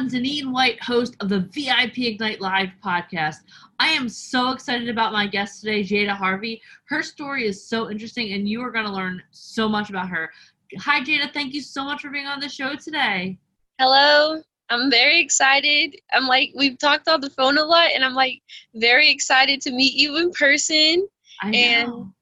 Deneen White, host of the VIP Ignite Live podcast. I am so excited about my guest today, Jada Harvey. Her story is so interesting, and you are going to learn so much about her. Hi, Jada. Thank you so much for being on the show today. Hello. I'm very excited. I'm like, we've talked on the phone a lot, and I'm like very excited to meet you in person. I know. And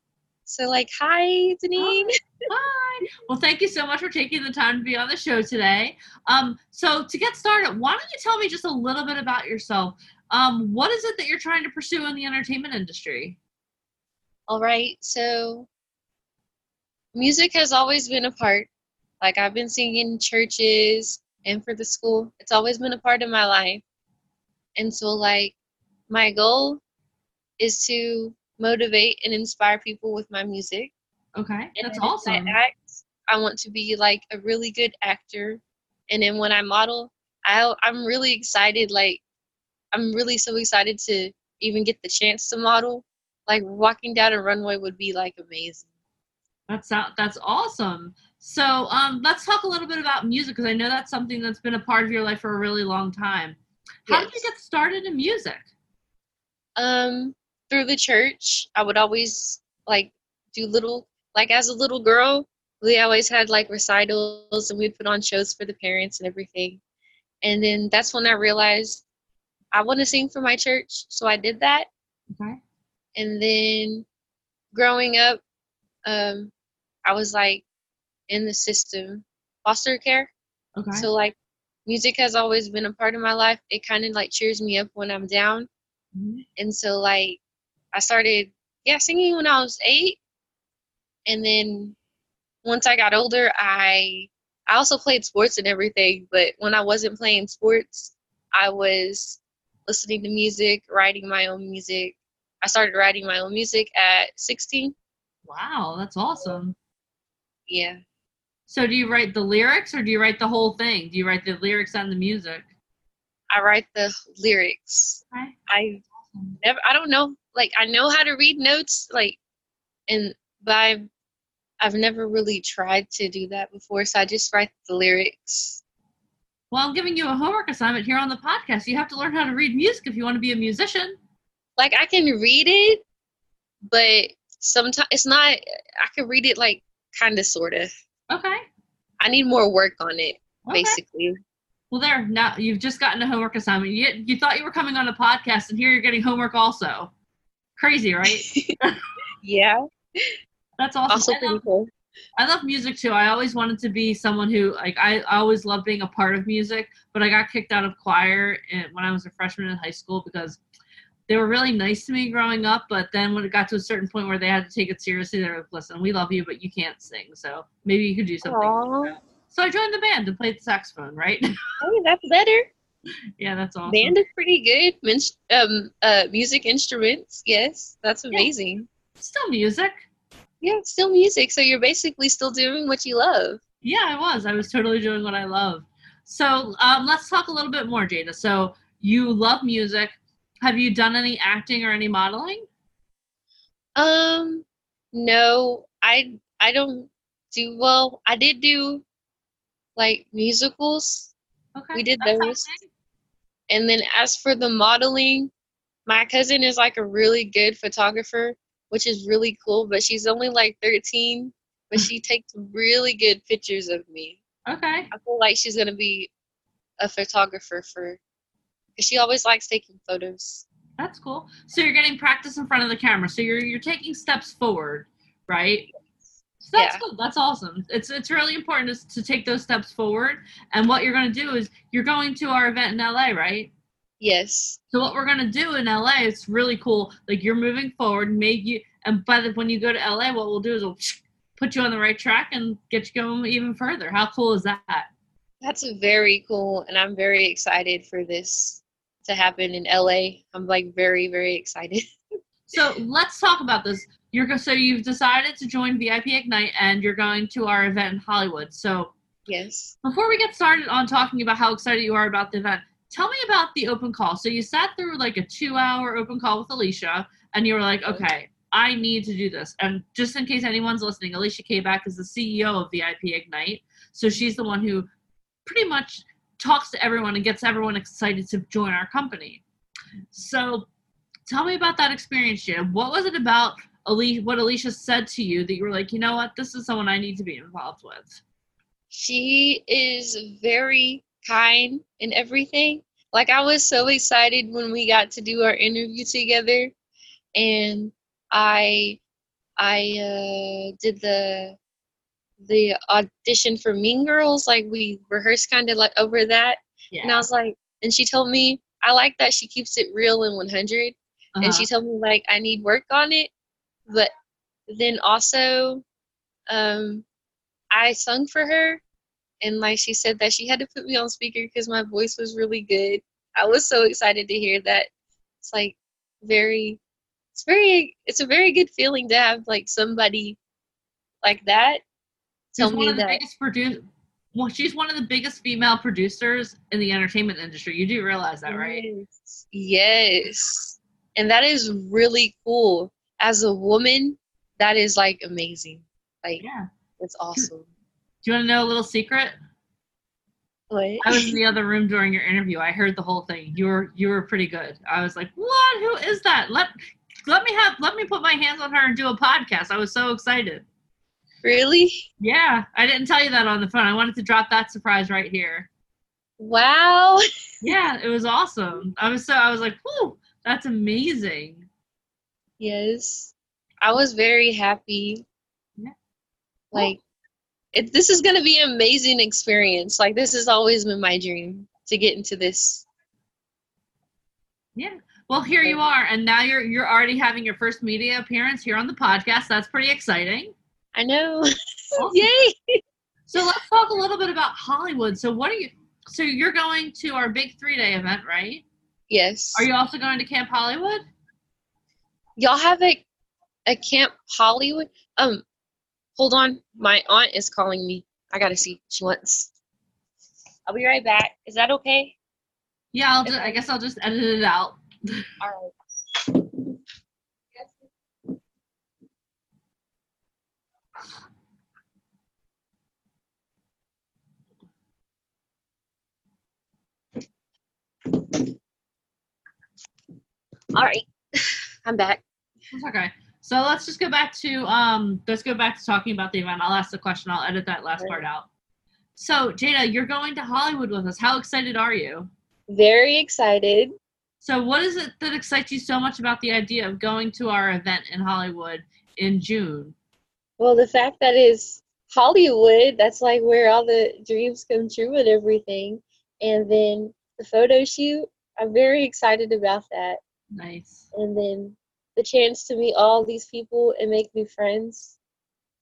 so, like, hi, Deneen. Hi. Hi. Well, thank you so much for taking the time to be on the show today. Um, so, to get started, why don't you tell me just a little bit about yourself? Um, what is it that you're trying to pursue in the entertainment industry? All right. So, music has always been a part. Like, I've been singing in churches and for the school. It's always been a part of my life. And so, like, my goal is to motivate and inspire people with my music. Okay, And that's awesome. I act, I want to be like a really good actor. And then when I model, I I'm really excited. Like I'm really so excited to even get the chance to model. Like walking down a runway would be like amazing. That's out, that's awesome. So um, let's talk a little bit about music because I know that's something that's been a part of your life for a really long time. How did you get started in music? Um, through the church, I would always like do little like as a little girl, we always had like recitals and we'd put on shows for the parents and everything. And then that's when I realized I want to sing for my church, so I did that. Okay. And then growing up, um, I was like in the system, foster care. Okay. So like music has always been a part of my life. It kind of like cheers me up when I'm down. Mhm. And so like I started yeah singing when I was eight, and then once I got older, I I also played sports and everything. But when I wasn't playing sports, I was listening to music, writing my own music. I started writing my own music at 16. Wow, that's awesome. Yeah, So do you write the lyrics or do you write the whole thing? Do you write the lyrics and the music? I write the lyrics. Okay. I never I don't know like I know how to read notes like and but I've, I've never really tried to do that before so I just write the lyrics. Well, I'm giving you a homework assignment here on the podcast. You have to learn how to read music if you want to be a musician. Like I can read it but sometimes it's not I can read it like kind of sort of. Okay. I need more work on it Okay. basically. Well, there. Now you've just gotten a homework assignment. You, you thought you were coming on a podcast, and here you're getting homework also. Crazy, right? Yeah. That's awesome. Also I, pretty love, cool. I love music too. I always wanted to be someone who, like, I, I always loved being a part of music, but I got kicked out of choir in, when I was a freshman in high school because they were really nice to me growing up. But then when it got to a certain point where they had to take it seriously, they were like, "Listen, we love you, but you can't sing. So maybe you could do something." Aw. So I joined the band and played the saxophone. Right? Hey, that's better. yeah, that's awesome. Band is pretty good. Um, uh, music instruments, yes, that's amazing. Still music. Yeah, it's still music. So you're basically still doing what you love. Yeah, I was. I was totally doing what I love. So um, let's talk a little bit more, Jada. So you love music. Have you done any acting or any modeling? Um, no, I I don't do well. I did do like musicals, Okay. We did those. and then as for the modeling, my cousin is like a really good photographer, which is really cool. But she's only like 13, but hmm. she takes really good pictures of me. Okay. I feel like she's gonna be a photographer for, because she always likes taking photos. That's cool. So you're getting practice in front of the camera. So you're you're taking steps forward, right? So that's Yeah. good. That's awesome. It's it's really important to, to take those steps forward. And what you're going to do is you're going to our event in LA, right? Yes. So what we're gonna do in LA, it's really cool. Like you're moving forward, make you, and by the when you go to LA, what we'll do is we'll put you on the right track and get you going even further. How cool is that? That's very cool, and I'm very excited for this to happen in LA. I'm like very, very excited. So let's talk about this. You're so you've decided to join VIP Ignite and you're going to our event in Hollywood. So Yes. before we get started on talking about how excited you are about the event, tell me about the open call. So you sat through like a two-hour open call with Alicia, and you were like, okay, I need to do this. And just in case anyone's listening, Alicia Kback is the CEO of VIP Ignite. So she's the one who pretty much talks to everyone and gets everyone excited to join our company. So tell me about that experience, Jada. What was it about Alicia, what Alicia said to you that you were like, you know what, this is someone I need to be involved with? She is very kind and everything. Like I was so excited when we got to do our interview together and I I uh did the the audition for Mean Girls like we rehearsed kind of like over that Yeah. and I was like and she told me I like that she keeps it real and 100 Uh-huh. and she told me like I need work on it. But then also, um, I sung for her, and like she said that she had to put me on speaker because my voice was really good. I was so excited to hear that. It's like very, it's very, it's a very good feeling to have like somebody like that tell she's one me of the that. biggest produ- well, she's one of the biggest female producers in the entertainment industry. You do realize that, right? Yes. Yes. And that is really cool. As a woman, that is like amazing. Like Yeah. it's awesome. Do you want to know a little secret? What? I was in the other room during your interview. I heard the whole thing. You were you were pretty good. I was like, "What? Who is that? Let let me have let me put my hands on her and do a podcast." I was so excited. really? Yeah, I didn't tell you that on the phone. I wanted to drop that surprise right here. Wow. Yeah, it was awesome. I was so I was like, "Whoo, that's amazing." Yes. I was very happy. Yeah. Like it, this is going to be an amazing experience. Like this has always been my dream to get into this. Yeah. Well, here you are, and now you're you're already having your first media appearance here on the podcast. That's pretty exciting. I know. Awesome. Yay. So let's talk a little bit about Hollywood. So what are you? So you're going to our big three day event, right? Yes. Are you also going to Camp Hollywood? Y'all have a a Camp Hollywood? Um hold on. My aunt is calling me. I got to see. She wants. I'll be right back. Is that okay? Yeah, I'll just, I guess I'll just edit it out. All right. All right. I'm back. It's okay. So let's just go back to um. Let's go back to talking about the event. I'll ask the question. I'll edit that last part out. So Jada, you're going to Hollywood with us. How excited are you? Very excited. So what is it that excites you so much about the idea of going to our event in Hollywood in June? Well, the fact that it's Hollywood, that's like where all the dreams come true and everything. And then the photo shoot, I'm very excited about that. Nice. And then the chance to meet all these people and make new friends.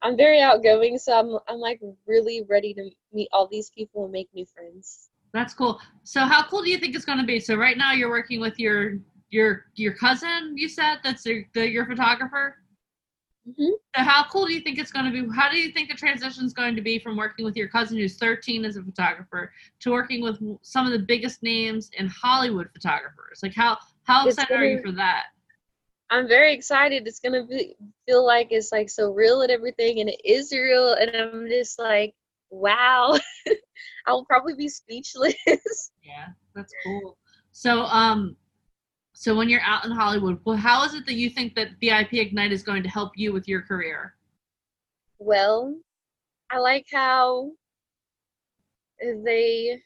I'm very outgoing, so I'm I'm like really ready to meet all these people and make new friends. That's cool. So how cool do you think it's going to be? So right now you're working with your your your cousin. You said that's your, the, your photographer. Mhm. So how cool do you think it's going to be? How do you think the transition is going to be from working with your cousin who's 13 as a photographer to working with some of the biggest names in Hollywood photographers? Like how how It's excited are you for that? I'm very excited. It's gonna be feel like it's like so real and everything, and it is real. And I'm just like, wow. I will probably be speechless. Yeah, that's cool. So um, so when you're out in Hollywood, well, how is it that you think that VIP Ignite is going to help you with your career? well, I like how they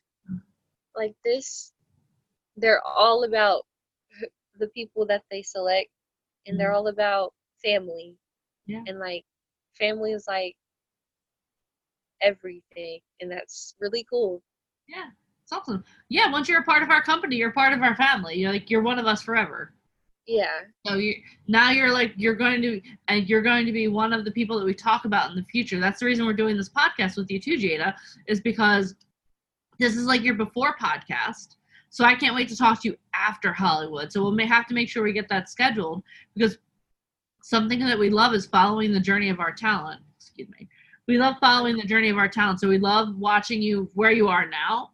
like this. They're all about the people that they select, and they're mm-hmm. all about family. Yeah. And like, family is like everything, and that's really cool. Yeah, it's awesome. Yeah, once you're a part of our company, you're part of our family. You're like you're one of us forever. Yeah. So you now you're like you're going to and uh, you're going to be one of the people that we talk about in the future. That's the reason we're doing this podcast with you too, Jada, is because this is like your before podcast. So I can't wait to talk to you after Hollywood. So we'll may have to make sure we get that scheduled because something that we love is following the journey of our talent. Excuse me. We love following the journey of our talent. So we love watching you where you are now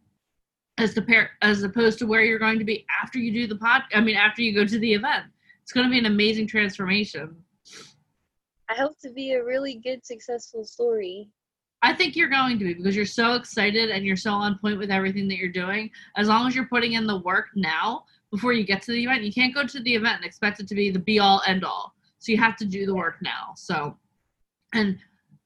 as the pair as opposed to where you're going to be after you do the pod I mean after you go to the event. It's going to be an amazing transformation. I hope to be a really good successful story. I think you're going to be because you're so excited and you're so on point with everything that you're doing. As long as you're putting in the work now before you get to the event, you can't go to the event and expect it to be the be all end all. So you have to do the work now. So, and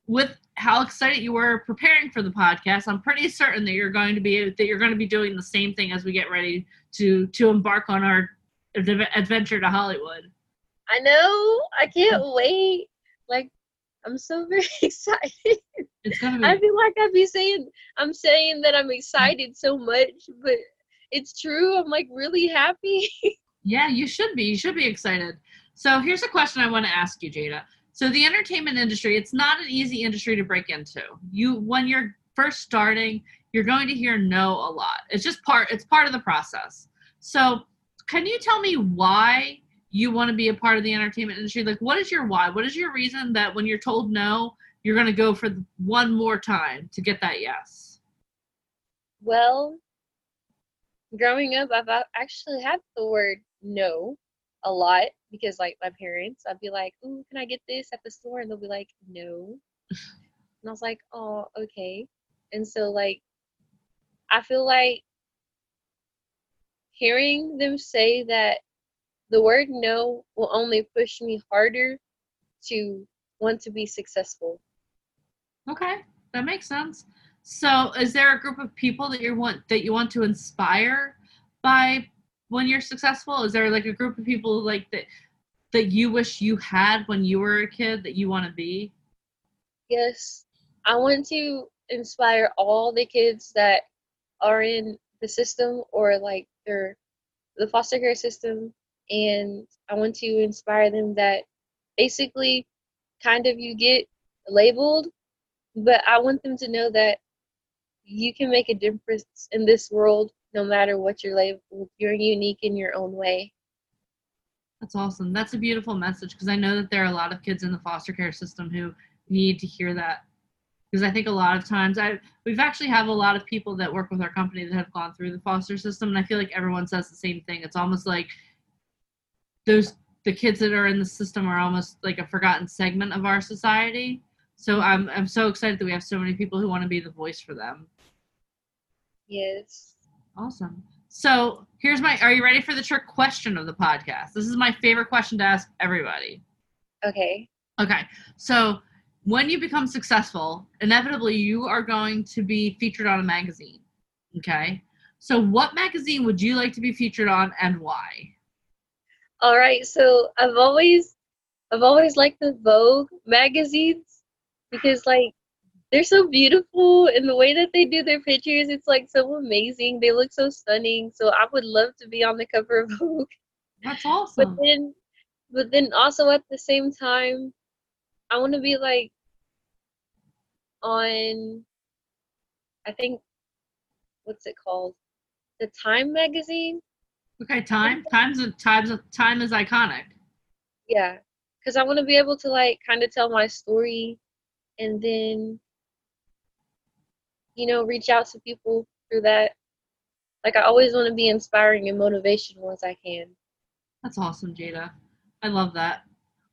with how excited you were preparing for the podcast, I'm pretty certain that you're going to be that you're going to be doing the same thing as we get ready to to embark on our adventure to Hollywood. I know. I can't wait. Like I'm so very excited. It's gonna be. I feel like I'd be saying I'm saying that I'm excited so much, but it's true. I'm like really happy. yeah, you should be. You should be excited. So here's a question I want to ask you, Jada. So the entertainment industry, it's not an easy industry to break into. You when you're first starting, you're going to hear no a lot. It's just part it's part of the process. So can you tell me why you want to be a part of the entertainment industry? Like what is your why? What is your reason that when you're told no, you're going to go for one more time to get that yes? Well, growing up, I've actually had the word no a lot because like my parents, I'd be like, "Ooh, can I get this at the store?" and they'll be like, "No," and I was like, "Oh, okay." And so like, I feel like hearing them say that the word no will only push me harder to want to be successful. Okay, that makes sense. So, is there a group of people that you want that you want to inspire by when you're successful? Is there like a group of people like that that you wish you had when you were a kid that you want to be? Yes. I want to inspire all the kids that are in the system or like they're the foster care system and I want to inspire them that basically kind of you get labeled but I want them to know that you can make a difference in this world no matter what you're labeled. You're unique in your own way. That's awesome. That's a beautiful message because I know that there are a lot of kids in the foster care system who need to hear that. Because I think a lot of times I we've actually have a lot of people that work with our company that have gone through the foster system and I feel like everyone says the same thing. It's almost like those the kids that are in the system are almost like a forgotten segment of our society. So I'm I'm so excited that we have so many people who want to be the voice for them. Yes. Awesome. So here's my are you ready for the trick question of the podcast? This is my favorite question to ask everybody. Okay. Okay. So when you become successful, inevitably you are going to be featured on a magazine. Okay. So what magazine would you like to be featured on and why? All right. So I've always I've always liked the Vogue magazines because like they're so beautiful and the way that they do their pictures it's like so amazing. They look so stunning so i would love to be on the cover of vogue. That's awesome. but then but then also at the same time i want to be like on i think what's it called? The time magazine okay time times times time is iconic yeah because i want to be able to like kind of tell my story and then you know, reach out to people through that. Like I always want to be inspiring and motivational as I can. That's awesome, Jada. I love that.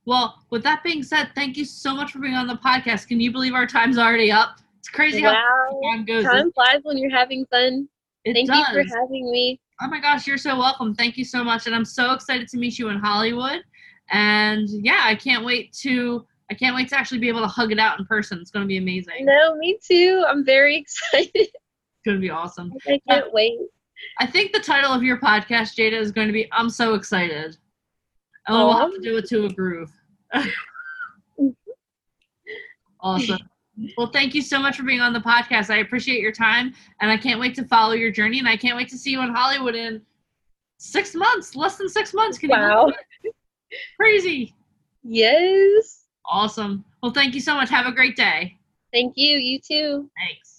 Well, with that being said, thank you so much for being on the podcast. Can you believe our time's already up? It's crazy wow. how time goes. Time flies when you're having fun. It thank does. you for having me. Oh my gosh, you're so welcome. Thank you so much. And I'm so excited to meet you in Hollywood. And yeah, I can't wait to I can't wait to actually be able to hug it out in person. It's going to be amazing. No, me too. I'm very excited. It's going to be awesome. I can't uh, wait. I think the title of your podcast, Jada, is going to be "I'm so excited." And we'll have to do it to a groove. awesome. Well, thank you so much for being on the podcast. I appreciate your time, and I can't wait to follow your journey. And I can't wait to see you in Hollywood in six months, less than six months. Can wow. Crazy. Yes. Awesome. Well, thank you so much. Have a great day. Thank you. You too. Thanks.